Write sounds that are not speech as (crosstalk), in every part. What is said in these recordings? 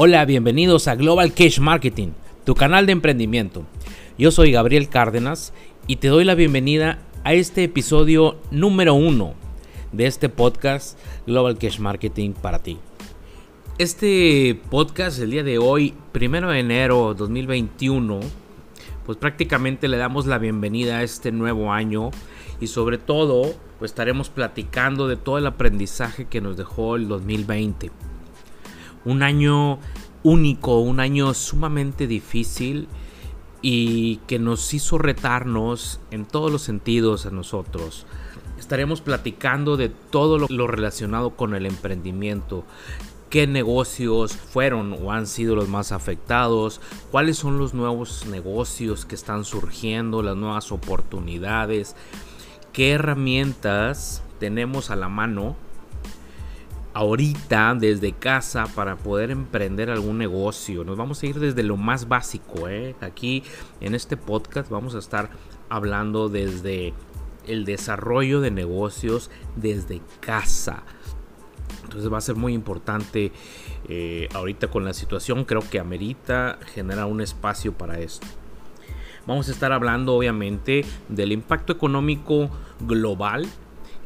Hola, bienvenidos a Global Cash Marketing, tu canal de emprendimiento. Yo soy Gabriel Cárdenas y te doy la bienvenida a este episodio número uno de este podcast Global Cash Marketing para ti. Este podcast el día de hoy, primero de enero 2021, pues prácticamente le damos la bienvenida a este nuevo año y sobre todo pues estaremos platicando de todo el aprendizaje que nos dejó el 2020 un año único, un año sumamente difícil y que nos hizo retarnos en todos los sentidos a nosotros. Estaremos platicando de todo lo, relacionado con el emprendimiento, qué negocios fueron o han sido los más afectados, cuáles son los nuevos negocios que están surgiendo, las nuevas oportunidades, qué herramientas tenemos a la mano ahorita desde casa para poder emprender algún negocio. Nos vamos a ir desde lo más básico. ¿eh? Aquí en este podcast vamos a estar hablando desde el desarrollo de negocios desde casa. Entonces va a ser muy importante eh, ahorita con la situación. Creo que amerita generar un espacio para esto. Vamos a estar hablando obviamente del impacto económico global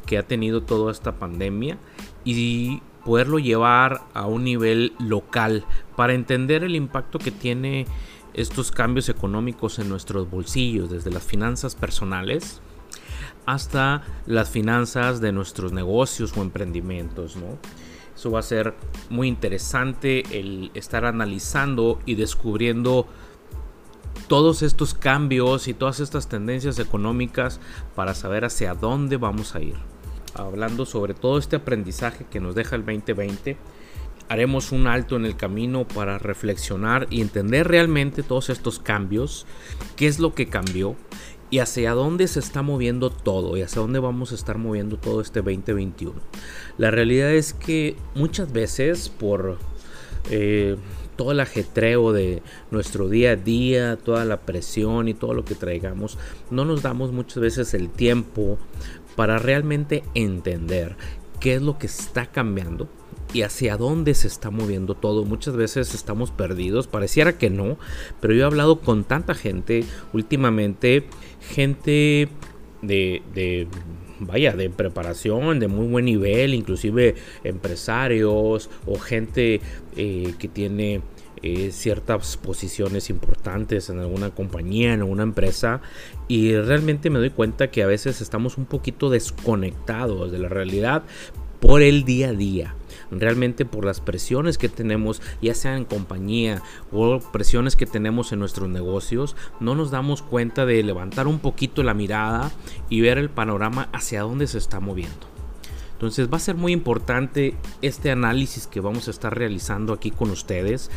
que ha tenido toda esta pandemia y poderlo llevar a un nivel local para entender el impacto que tiene estos cambios económicos en nuestros bolsillos, desde las finanzas personales hasta las finanzas de nuestros negocios o emprendimientos, ¿no? Eso va a ser muy interesante el estar analizando y descubriendo todos estos cambios y todas estas tendencias económicas para saber hacia dónde vamos a ir hablando sobre todo este aprendizaje que nos deja el 2020. Haremos un alto en el camino para reflexionar y entender realmente todos estos cambios, qué es lo que cambió y hacia dónde se está moviendo todo y hacia dónde vamos a estar moviendo todo este 2021. La realidad es que muchas veces por eh, todo el ajetreo de nuestro día a día, toda la presión y todo lo que traigamos, no nos damos muchas veces el tiempo para realmente entender qué es lo que está cambiando y hacia dónde se está moviendo todo. Muchas veces estamos perdidos, pareciera que no, pero yo he hablado con tanta gente últimamente, gente de, vaya, de preparación, de muy buen nivel, inclusive empresarios o gente eh, que tiene eh, ciertas posiciones importantes en alguna compañía, en alguna empresa y realmente me doy cuenta que a veces estamos un poquito desconectados de la realidad por el día a día realmente por las presiones que tenemos, ya sea en compañía o presiones que tenemos en nuestros negocios, no nos damos cuenta de levantar un poquito la mirada y ver el panorama hacia dónde se está moviendo. Entonces va a ser muy importante este análisis que vamos a estar realizando aquí con ustedes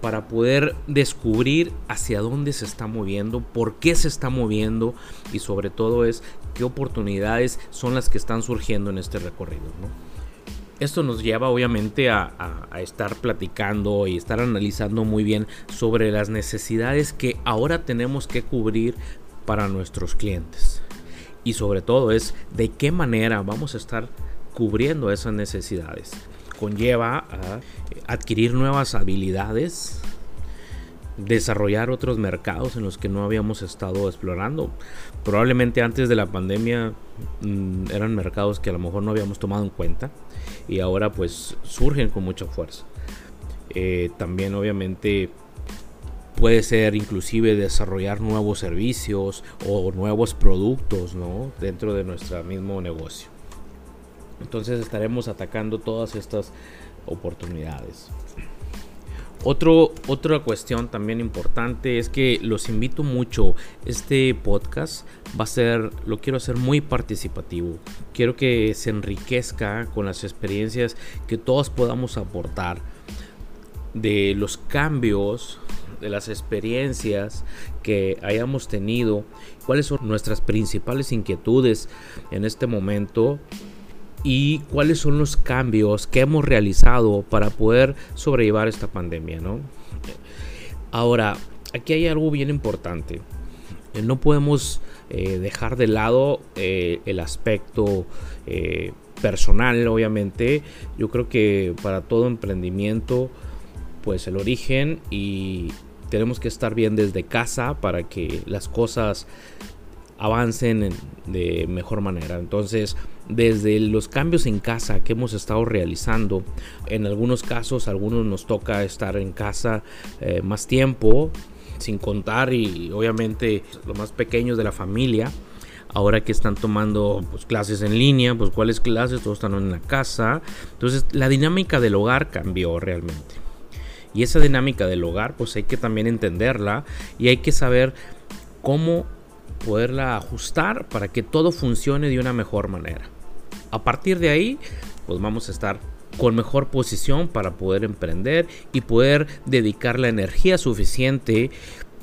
para poder descubrir hacia dónde se está moviendo, por qué se está moviendo y sobre todo es qué oportunidades son las que están surgiendo en este recorrido. Esto nos lleva obviamente a, a, estar platicando y estar analizando muy bien sobre las necesidades que ahora tenemos que cubrir para nuestros clientes. Y sobre todo es de qué manera vamos a estar cubriendo esas necesidades conlleva a adquirir nuevas habilidades, desarrollar otros mercados en los que no habíamos estado explorando. Probablemente antes de la pandemia mm, eran mercados que a lo mejor no habíamos tomado en cuenta y ahora pues surgen con mucha fuerza. Eh, también obviamente puede ser inclusive desarrollar nuevos servicios o nuevos productos dentro de nuestro mismo negocio. Entonces estaremos atacando todas estas oportunidades. Otro, otra cuestión también importante es que los invito mucho. Este podcast va a ser, lo quiero hacer muy participativo. Quiero que se enriquezca con las experiencias que todos podamos aportar de los cambios, de las experiencias que hayamos tenido, cuáles son nuestras principales inquietudes en este momento y cuáles son los cambios que hemos realizado para poder sobrellevar esta pandemia, ¿no? Ahora, aquí hay algo bien importante. Eh, no podemos eh, dejar de lado eh, el aspecto personal, obviamente. Yo creo que para todo emprendimiento pues el origen y tenemos que estar bien desde casa para que las cosas avancen de mejor manera. Entonces, desde los cambios en casa que hemos estado realizando, en algunos casos, algunos nos toca estar en casa eh, más tiempo, sin contar y obviamente los más pequeños de la familia. Ahora que están tomando pues, clases en línea, pues cuáles clases, todos están en la casa. Entonces la dinámica del hogar cambió realmente. Y esa dinámica del hogar, pues hay que también entenderla y hay que saber cómo poderla ajustar para que todo funcione de una mejor manera. A partir de ahí, pues vamos a estar con mejor posición para poder emprender y poder dedicar la energía suficiente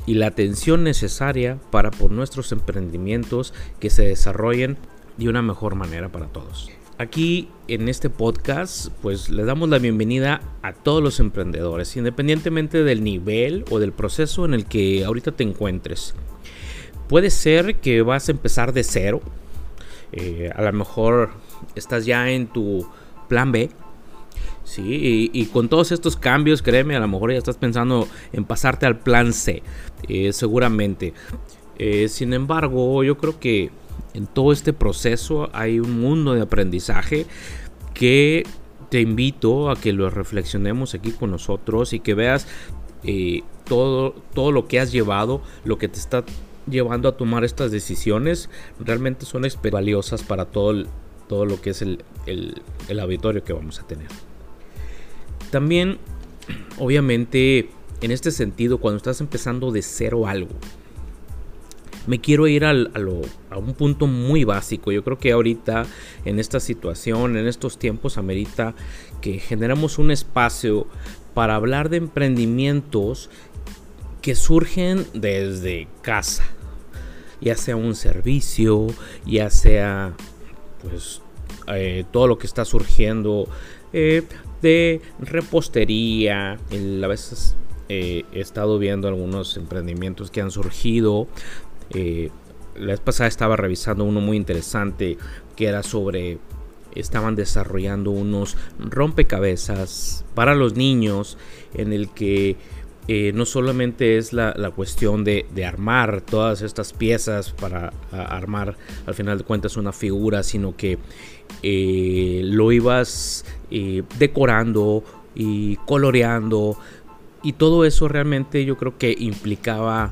y la atención necesaria para por nuestros emprendimientos que se desarrollen de una mejor manera para todos. Aquí en este podcast pues le damos la bienvenida a todos los emprendedores, independientemente del nivel o del proceso en el que ahorita te encuentres. Puede ser que vas a empezar de cero, eh, a lo mejor estás ya en tu plan B, Sí, y, con todos estos cambios, créeme, a lo mejor ya estás pensando en pasarte al plan C, eh, seguramente. Eh, sin embargo, yo creo que en todo este proceso hay un mundo de aprendizaje que te invito a que lo reflexionemos aquí con nosotros y que veas todo, todo lo que has llevado, lo que te está llevando a tomar estas decisiones, realmente son valiosas para todo, todo lo que es el, el auditorio que vamos a tener. También, (clears throat) obviamente, en este sentido, cuando estás empezando de cero algo, me quiero ir a, un punto muy básico. Yo creo que ahorita, en esta situación, en estos tiempos, amerita que generemos un espacio para hablar de emprendimientos que surgen desde casa. Ya sea un servicio, ya sea pues eh, todo lo que está surgiendo eh, de repostería. a veces eh, he estado viendo algunos emprendimientos que han surgido. La vez pasada estaba revisando uno muy interesante que era sobre estaban desarrollando unos rompecabezas para los niños en el que eh, no solamente es la, cuestión de, armar todas estas piezas para armar al final de cuentas una figura, sino que eh, lo ibas eh, decorando y coloreando. Y todo eso realmente yo creo que implicaba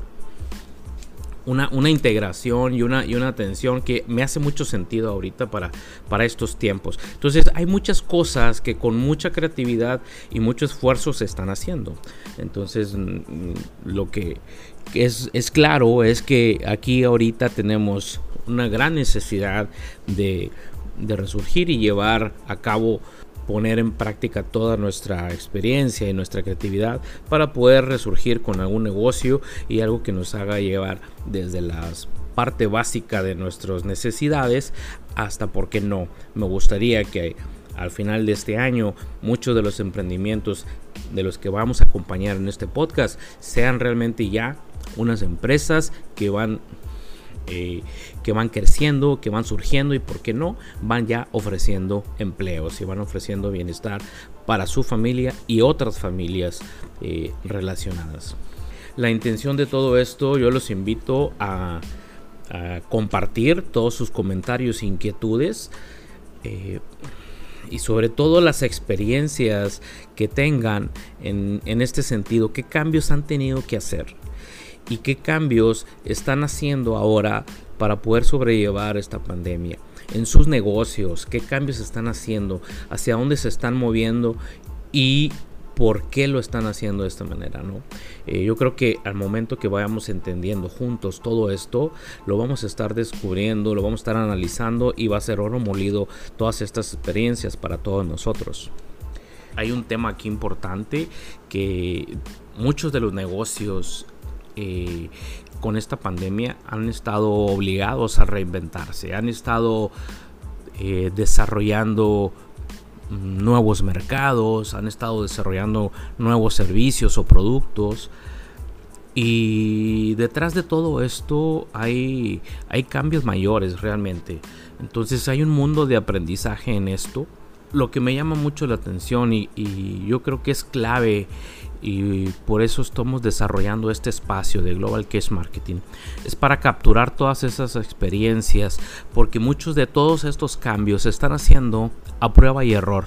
una, integración y una, y una atención que me hace mucho sentido ahorita para, para estos tiempos. Entonces hay muchas cosas que con mucha creatividad y mucho esfuerzo se están haciendo. Entonces mm, lo que es, es claro es que aquí ahorita tenemos una gran necesidad de, de resurgir y llevar a cabo poner en práctica toda nuestra experiencia y nuestra creatividad para poder resurgir con algún negocio y algo que nos haga llevar desde la parte básica de nuestras necesidades hasta, ¿por qué no? Me gustaría que al final de este año muchos de los emprendimientos de los que vamos a acompañar en este podcast sean realmente ya unas empresas que van eh, que van creciendo, que van surgiendo y por qué no, van ya ofreciendo empleos y van ofreciendo bienestar para su familia y otras familias eh, relacionadas. La intención de todo esto, yo los invito a, compartir todos sus comentarios e inquietudes. Eh, y sobre todo las experiencias que tengan en, en, este sentido, qué cambios han tenido que hacer y qué cambios están haciendo ahora para poder sobrellevar esta pandemia en sus negocios, qué cambios están haciendo, hacia dónde se están moviendo y por qué lo están haciendo de esta manera, ¿no? Eh, yo creo que al momento que vayamos entendiendo juntos todo esto, lo vamos a estar descubriendo, lo vamos a estar analizando y va a ser oro molido todas estas experiencias para todos nosotros. Hay un tema aquí importante que muchos de los negocios eh, con esta pandemia han estado obligados a reinventarse, han estado eh, desarrollando nuevos mercados, han estado desarrollando nuevos servicios o productos. Y detrás de todo esto hay, hay cambios mayores realmente. Entonces hay un mundo de aprendizaje en esto lo que me llama mucho la atención y, yo creo que es clave y por eso estamos desarrollando este espacio de Global Case Marketing. Es para capturar todas esas experiencias porque muchos de todos estos cambios se están haciendo a prueba y error.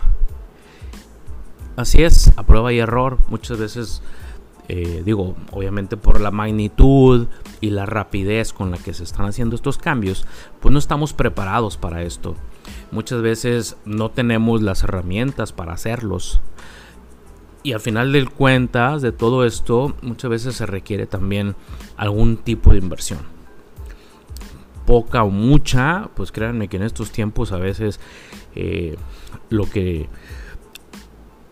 Así es, a prueba y error. Muchas veces, eh, digo, obviamente por la magnitud y la rapidez con la que se están haciendo estos cambios, pues no estamos preparados para esto. Muchas veces no tenemos las herramientas para hacerlos. Y al final del cuentas de todo esto, muchas veces se requiere también algún tipo de inversión. Poca o mucha, pues créanme que en estos tiempos a veces eh, lo que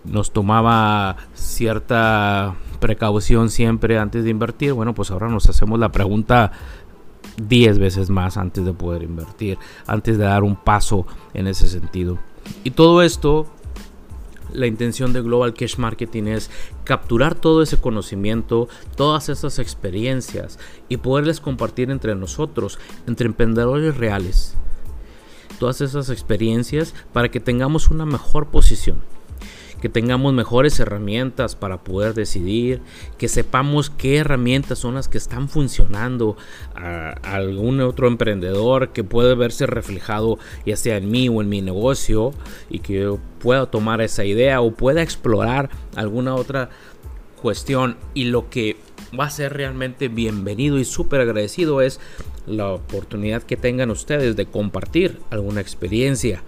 nos tomaba cierta precaución siempre antes de invertir, bueno, pues ahora nos hacemos la pregunta 10 veces más antes de poder invertir, antes de dar un paso en ese sentido. Y todo esto, la intención de Global Cash Marketing es capturar todo ese conocimiento, todas esas experiencias y poderles compartir entre nosotros, entre emprendedores reales. Todas esas experiencias para que tengamos una mejor posición que tengamos mejores herramientas para poder decidir, que sepamos qué herramientas son las que están funcionando a, algún otro emprendedor que puede verse reflejado ya sea en mí o en mi negocio y que pueda tomar esa idea o pueda explorar alguna otra cuestión y lo que va a ser realmente bienvenido y súper agradecido es la oportunidad que tengan ustedes de compartir alguna experiencia.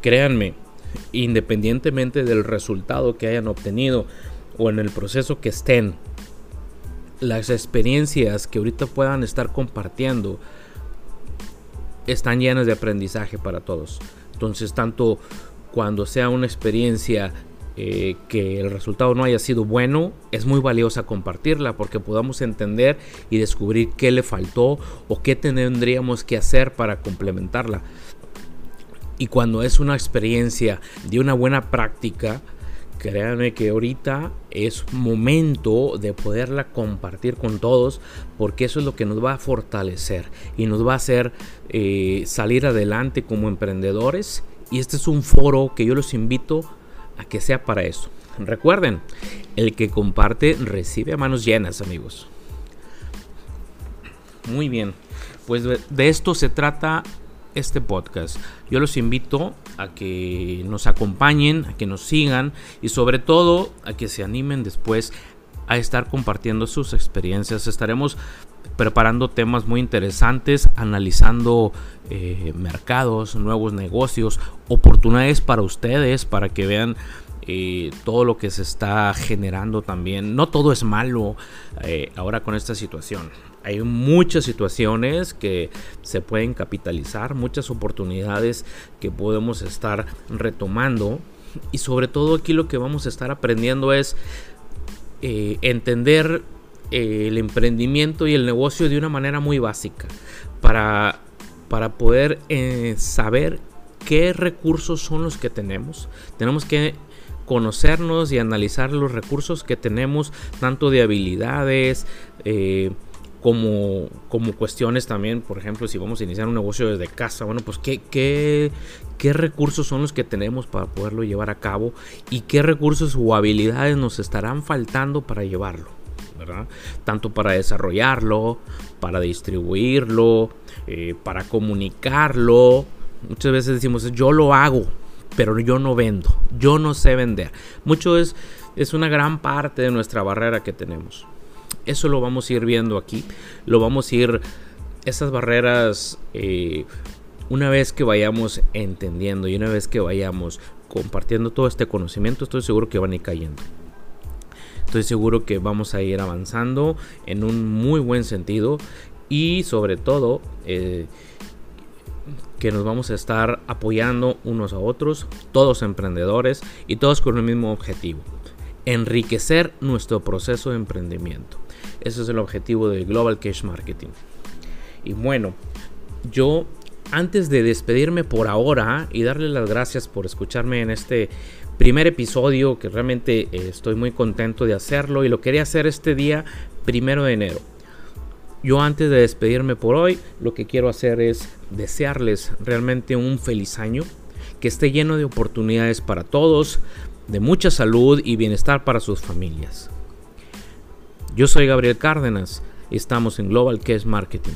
Créanme, independientemente del resultado que hayan obtenido o en el proceso que estén, las experiencias que ahorita puedan estar compartiendo están llenas de aprendizaje para todos. Entonces, tanto cuando sea una experiencia eh, que el resultado no haya sido bueno, es muy valiosa compartirla porque podamos entender y descubrir qué le faltó o qué tendríamos que hacer para complementarla. Y cuando es una experiencia de una buena práctica, créanme que ahorita es momento de poderla compartir con todos porque eso es lo que nos va a fortalecer y nos va a hacer eh, salir adelante como emprendedores y este es un foro que yo los invito a que sea para eso. Recuerden, el que comparte recibe a manos llenas amigos. Muy bien, pues de esto se trata este podcast. Yo los invito a que nos acompañen, a que nos sigan y sobre todo a que se animen después a estar compartiendo sus experiencias. Estaremos preparando temas muy interesantes, analizando eh, mercados, nuevos negocios, oportunidades para ustedes, para que vean eh, todo lo que se está generando también. No todo es malo eh, ahora con esta situación. Hay muchas situaciones que se pueden capitalizar, muchas oportunidades que podemos estar retomando. Y sobre todo aquí lo que vamos a estar aprendiendo es eh, entender el emprendimiento y el negocio de una manera muy básica para, para poder saber qué recursos son los que tenemos. Tenemos que conocernos y analizar los recursos que tenemos, tanto de habilidades, eh, como, como cuestiones también, por ejemplo, si vamos a iniciar un negocio desde casa, bueno, pues qué, qué, qué recursos son los que tenemos para poderlo llevar a cabo y qué recursos o habilidades nos estarán faltando para llevarlo, ¿verdad? Tanto para desarrollarlo, para distribuirlo, eh, para comunicarlo. Muchas veces decimos, yo lo hago, pero yo no vendo, yo no sé vender. Mucho es, es una gran parte de nuestra barrera que tenemos. Eso lo vamos a ir viendo aquí, lo vamos a ir, esas barreras, eh, una vez que vayamos entendiendo y una vez que vayamos compartiendo todo este conocimiento, estoy seguro que van a ir cayendo. Estoy seguro que vamos a ir avanzando en un muy buen sentido y sobre todo eh, que nos vamos a estar apoyando unos a otros, todos emprendedores y todos con el mismo objetivo, enriquecer nuestro proceso de emprendimiento. Ese es el objetivo de Global Cash Marketing. Y bueno, yo antes de despedirme por ahora y darle las gracias por escucharme en este primer episodio que realmente eh, estoy muy contento de hacerlo y lo quería hacer este día primero de enero. Yo antes de despedirme por hoy, lo que quiero hacer es desearles realmente un feliz año, que esté lleno de oportunidades para todos, de mucha salud y bienestar para sus familias. Yo soy Gabriel Cárdenas, estamos en Global Cash Marketing.